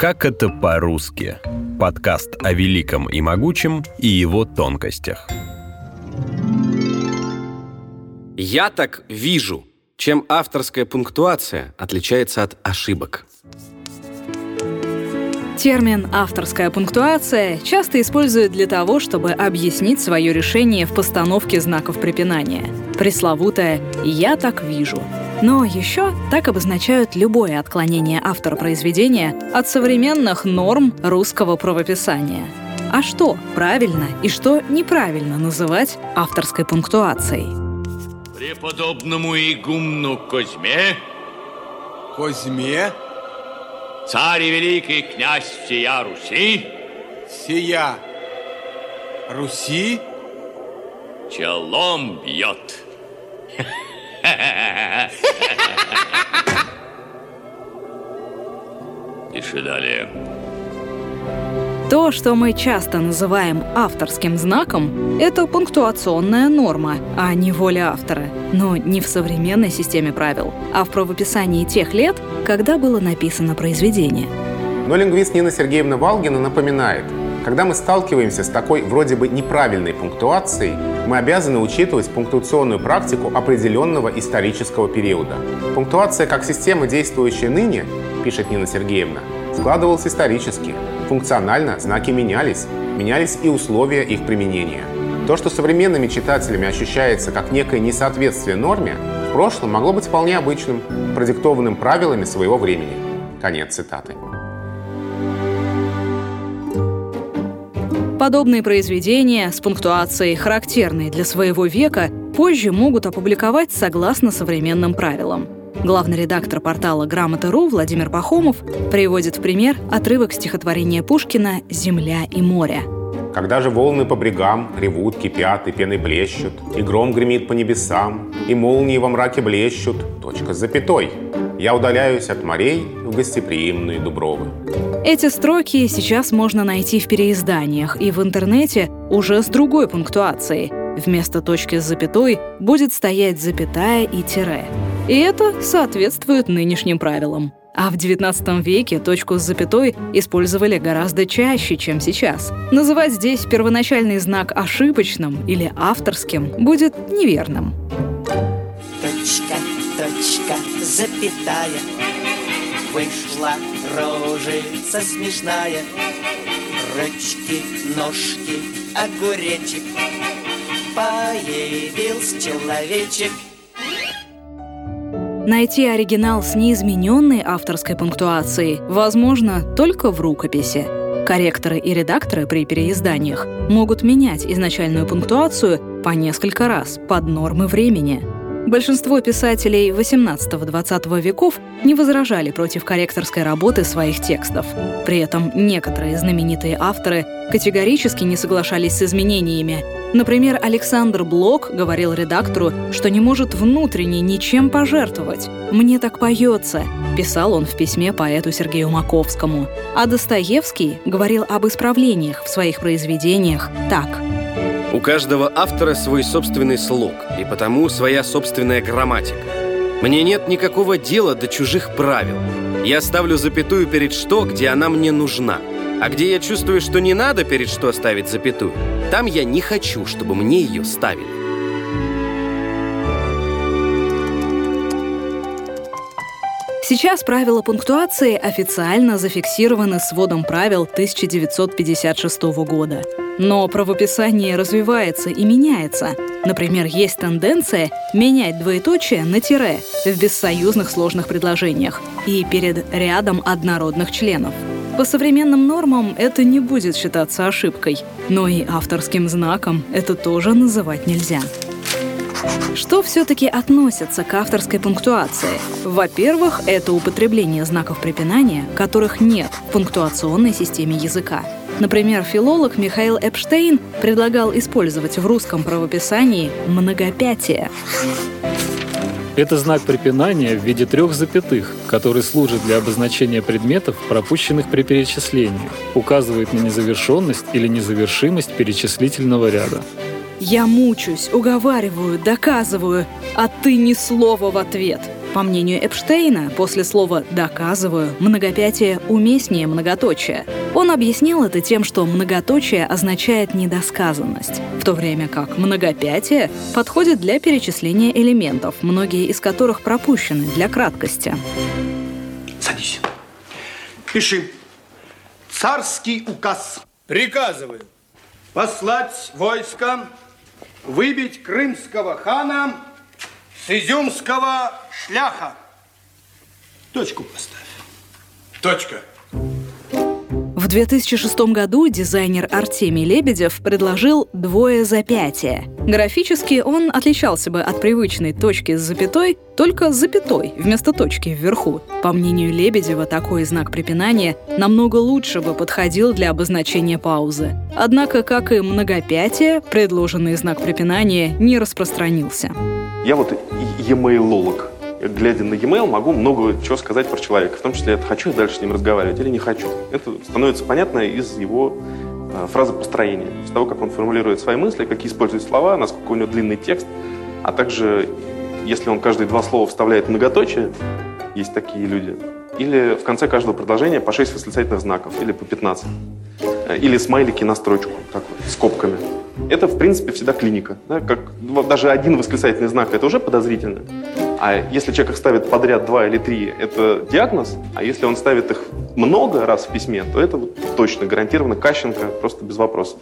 Как это по-русски? Подкаст о великом и могучем и его тонкостях. Я так вижу, чем авторская пунктуация отличается от ошибок. Термин «авторская пунктуация» часто используют для того, чтобы объяснить свое решение в постановке знаков препинания. Пресловутое «я так вижу». Но еще так обозначают любое отклонение автора произведения от современных норм русского правописания. А что правильно и что неправильно называть авторской пунктуацией? Преподобному игумну Козьме Козьме, царь и великий князь всея Руси сия Руси, челом бьет. Пиши далее. То, что мы часто называем авторским знаком, это пунктуационная норма, а не воля автора. Но не в современной системе правил, а в правописании тех лет, когда было написано произведение. Но лингвист Нина Сергеевна Валгина напоминает, когда мы сталкиваемся с такой вроде бы неправильной пунктуацией, мы обязаны учитывать пунктуационную практику определенного исторического периода. Пунктуация как система, действующая ныне, пишет Нина Сергеевна, складывалась исторически. Функционально знаки менялись, менялись и условия их применения. То, что современными читателями ощущается как некое несоответствие норме, в прошлом могло быть вполне обычным, продиктованным правилами своего времени. Конец цитаты. Подобные произведения с пунктуацией, характерной для своего века, позже могут опубликовать согласно современным правилам. Главный редактор портала «Грамота.ру» Владимир Пахомов приводит в пример отрывок стихотворения Пушкина «Земля и море». Когда же волны по брегам ревут, кипят и пеной блещут, И гром гремит по небесам, и молнии во мраке блещут, точка с запятой. Я удаляюсь от морей в гостеприимные дубровы. Эти строки сейчас можно найти в переизданиях и в интернете уже с другой пунктуацией. Вместо точки с запятой будет стоять запятая и тире. И это соответствует нынешним правилам. А в XIX веке точку с запятой использовали гораздо чаще, чем сейчас. Называть здесь первоначальный знак ошибочным или авторским будет неверным. Точка, точка, запятая Вышла рожица смешная Ручки, ножки, огуречек Появился человечек Найти оригинал с неизмененной авторской пунктуацией возможно только в рукописи. Корректоры и редакторы при переизданиях могут менять изначальную пунктуацию по несколько раз под нормы времени. Большинство писателей XVIII-XX веков не возражали против корректорской работы своих текстов. При этом некоторые знаменитые авторы категорически не соглашались с изменениями. Например, Александр Блок говорил редактору, что не может внутренне ничем пожертвовать. «Мне так поется», — писал он в письме поэту Сергею Маковскому. А Достоевский говорил об исправлениях в своих произведениях так — У каждого автора свой собственный слог, и потому своя собственная грамматика. Мне нет никакого дела до чужих правил. Я ставлю запятую перед что, где она мне нужна. А где я чувствую, что не надо перед что ставить запятую, там я не хочу, чтобы мне ее ставили. Сейчас правила пунктуации официально зафиксированы сводом правил 1956 года. Но правописание развивается и меняется. Например, есть тенденция менять двоеточие на тире в бессоюзных сложных предложениях и перед рядом однородных членов. По современным нормам это не будет считаться ошибкой, но и авторским знаком это тоже называть нельзя. Что все-таки относится к авторской пунктуации? Во-первых, это употребление знаков препинания, которых нет в пунктуационной системе языка. Например, филолог Михаил Эпштейн предлагал использовать в русском правописании многопятие. Это знак препинания в виде трех запятых, который служит для обозначения предметов, пропущенных при перечислении, указывает на незавершенность или незавершимость перечислительного ряда. Я мучусь, уговариваю, доказываю, а ты ни слова в ответ. По мнению Эпштейна, после слова «доказываю» многопятие уместнее многоточия. Он объяснил это тем, что многоточие означает недосказанность, в то время как многопятие подходит для перечисления элементов, многие из которых пропущены для краткости. Садись. Пиши. Царский указ. Приказываю. Послать войско, выбить крымского хана с изюмского шляха. Точку поставь. Точка. В 2006 году дизайнер Артемий Лебедев предложил двое запятия. Графически он отличался бы от привычной точки с запятой только запятой вместо точки вверху. По мнению Лебедева, такой знак препинания намного лучше бы подходил для обозначения паузы. Однако, как и многопятие, предложенный знак препинания не распространился. Я вот e-mail-лолог глядя на e-mail, могу много чего сказать про человека. В том числе, это хочу я дальше с ним разговаривать или не хочу. Это становится понятно из его э, фразы построения, из того, как он формулирует свои мысли, какие использует слова, насколько у него длинный текст, а также, если он каждые два слова вставляет многоточие, есть такие люди, или в конце каждого предложения по 6 восклицательных знаков, или по 15. Э, или смайлики на строчку, так вот, скобками. Это, в принципе, всегда клиника. Да? Как, даже один восклицательный знак – это уже подозрительно. А если человек их ставит подряд два или три, это диагноз. А если он ставит их много раз в письме, то это вот точно, гарантированно Кащенко, просто без вопросов.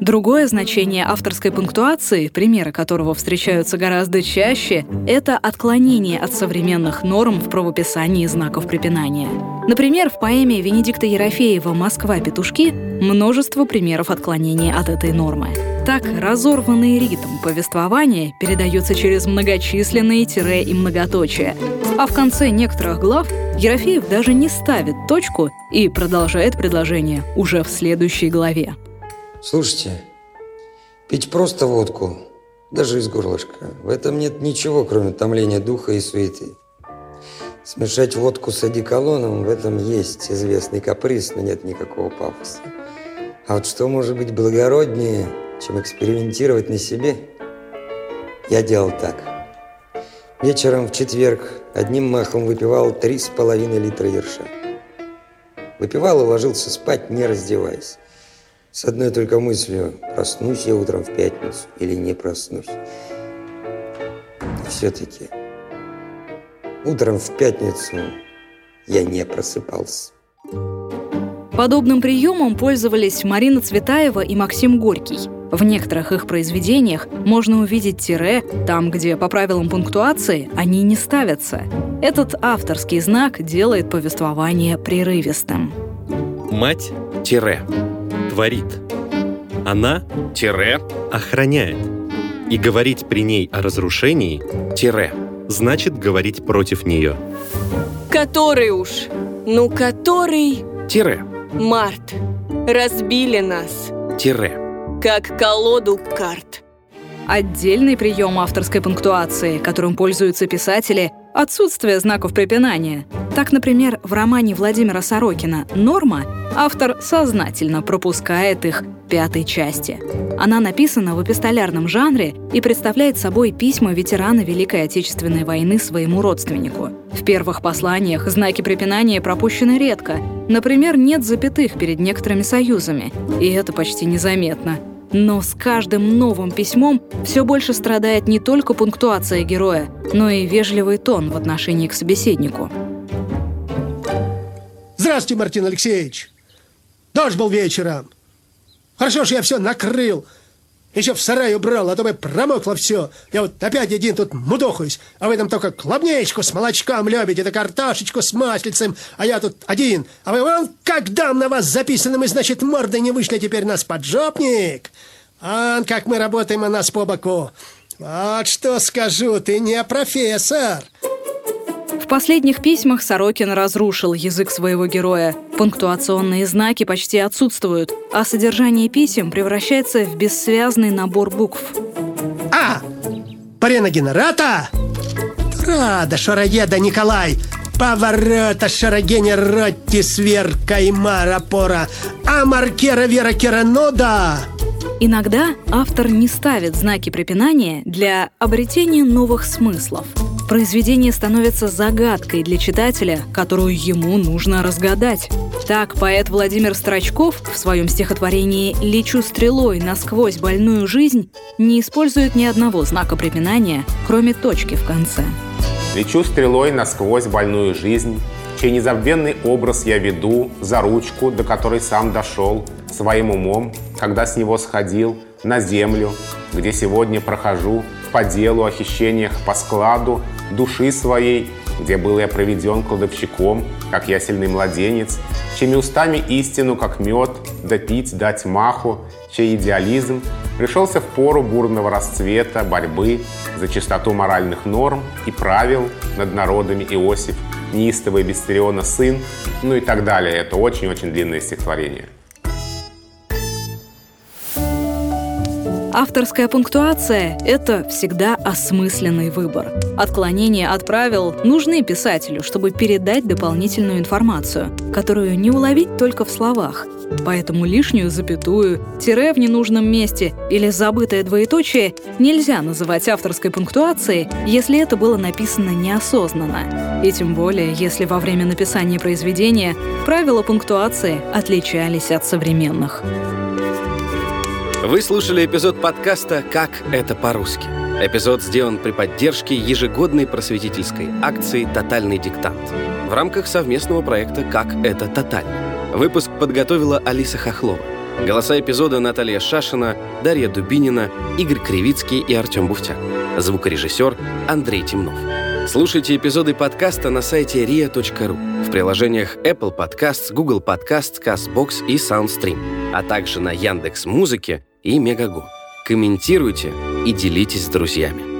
Другое значение авторской пунктуации, примеры которого встречаются гораздо чаще, это отклонение от современных норм в правописании знаков препинания. Например, в поэме Венедикта Ерофеева «Москва-петушки» множество примеров отклонения от этой нормы. Так, разорванный ритм повествования передается через многочисленные тире и многоточия, а в конце некоторых глав Ерофеев даже не ставит точку и продолжает предложение уже в следующей главе. Слушайте, пить просто водку, даже из горлышка, в этом нет ничего, кроме томления духа и суеты. Смешать водку с одеколоном, в этом есть известный каприз, но нет никакого пафоса. А вот что может быть благороднее, чем экспериментировать на себе? Я делал так. Вечером в четверг одним махом выпивал три с половиной литра ерша. Выпивал и ложился спать, не раздеваясь. С одной только мыслью, проснусь я утром в пятницу или не проснусь. Все-таки утром в пятницу я не просыпался. Подобным приемом пользовались Марина Цветаева и Максим Горький. В некоторых их произведениях можно увидеть тире там, где по правилам пунктуации они не ставятся. Этот авторский знак делает повествование прерывистым. Мать тире творит. Она тире охраняет. И говорить при ней о разрушении тире значит говорить против нее. Который уж? Ну, который? Тире. Март. Разбили нас. Тире. Как колоду карт. Отдельный прием авторской пунктуации, которым пользуются писатели – отсутствие знаков препинания. Так, например, в романе Владимира Сорокина «Норма» автор сознательно пропускает их пятой части. Она написана в эпистолярном жанре и представляет собой письма ветерана Великой Отечественной войны своему родственнику. В первых посланиях знаки препинания пропущены редко. Например, нет запятых перед некоторыми союзами, и это почти незаметно. Но с каждым новым письмом все больше страдает не только пунктуация героя, но и вежливый тон в отношении к собеседнику. Здравствуйте, Мартин Алексеевич. Дождь был вечером. Хорошо, что я все накрыл. Еще в сарай убрал, а то бы промокло все. Я вот опять один тут мудохаюсь, а вы там только клубничку с молочком любите, да картошечку с маслицем, а я тут один. А вы вон как дам на вас записанным, и значит морды не вышли теперь нас поджопник. Ан, как мы работаем, а нас по боку. Вот что скажу, ты не профессор. В последних письмах Сорокин разрушил язык своего героя. Пунктуационные знаки почти отсутствуют, а содержание писем превращается в бессвязный набор букв. А! Парена генерата! Рада, шароеда Николай! Поворота шарогене ротти сверка и мара пора, а маркера вера керанода! Иногда автор не ставит знаки препинания для обретения новых смыслов. Произведение становится загадкой для читателя, которую ему нужно разгадать. Так поэт Владимир Строчков в своем стихотворении «Лечу стрелой насквозь больную жизнь» не использует ни одного знака препинания, кроме точки в конце. Лечу стрелой насквозь больную жизнь, чей незабвенный образ я веду за ручку, до которой сам дошел своим умом, когда с него сходил на землю, где сегодня прохожу по делу о хищениях по складу души своей, где был я проведен кладовщиком, как я сильный младенец, чьими устами истину, как мед, да пить дать маху, чей идеализм пришелся в пору бурного расцвета, борьбы за чистоту моральных норм и правил над народами Иосиф, неистовый Бестериона сын, ну и так далее. Это очень-очень длинное стихотворение. Авторская пунктуация — это всегда осмысленный выбор. Отклонения от правил нужны писателю, чтобы передать дополнительную информацию, которую не уловить только в словах. Поэтому лишнюю запятую, тире в ненужном месте или забытое двоеточие нельзя называть авторской пунктуацией, если это было написано неосознанно. И тем более, если во время написания произведения правила пунктуации отличались от современных. Вы слушали эпизод подкаста «Как это по-русски». Эпизод сделан при поддержке ежегодной просветительской акции «Тотальный диктант» в рамках совместного проекта «Как это тотально». Выпуск подготовила Алиса Хохлова. Голоса эпизода Наталья Шашина, Дарья Дубинина, Игорь Кривицкий и Артем Буфтяк. Звукорежиссер Андрей Темнов. Слушайте эпизоды подкаста на сайте ria.ru, в приложениях Apple Podcasts, Google Podcasts, CastBox и SoundStream, а также на Яндекс Музыке и Мегаго. Комментируйте и делитесь с друзьями.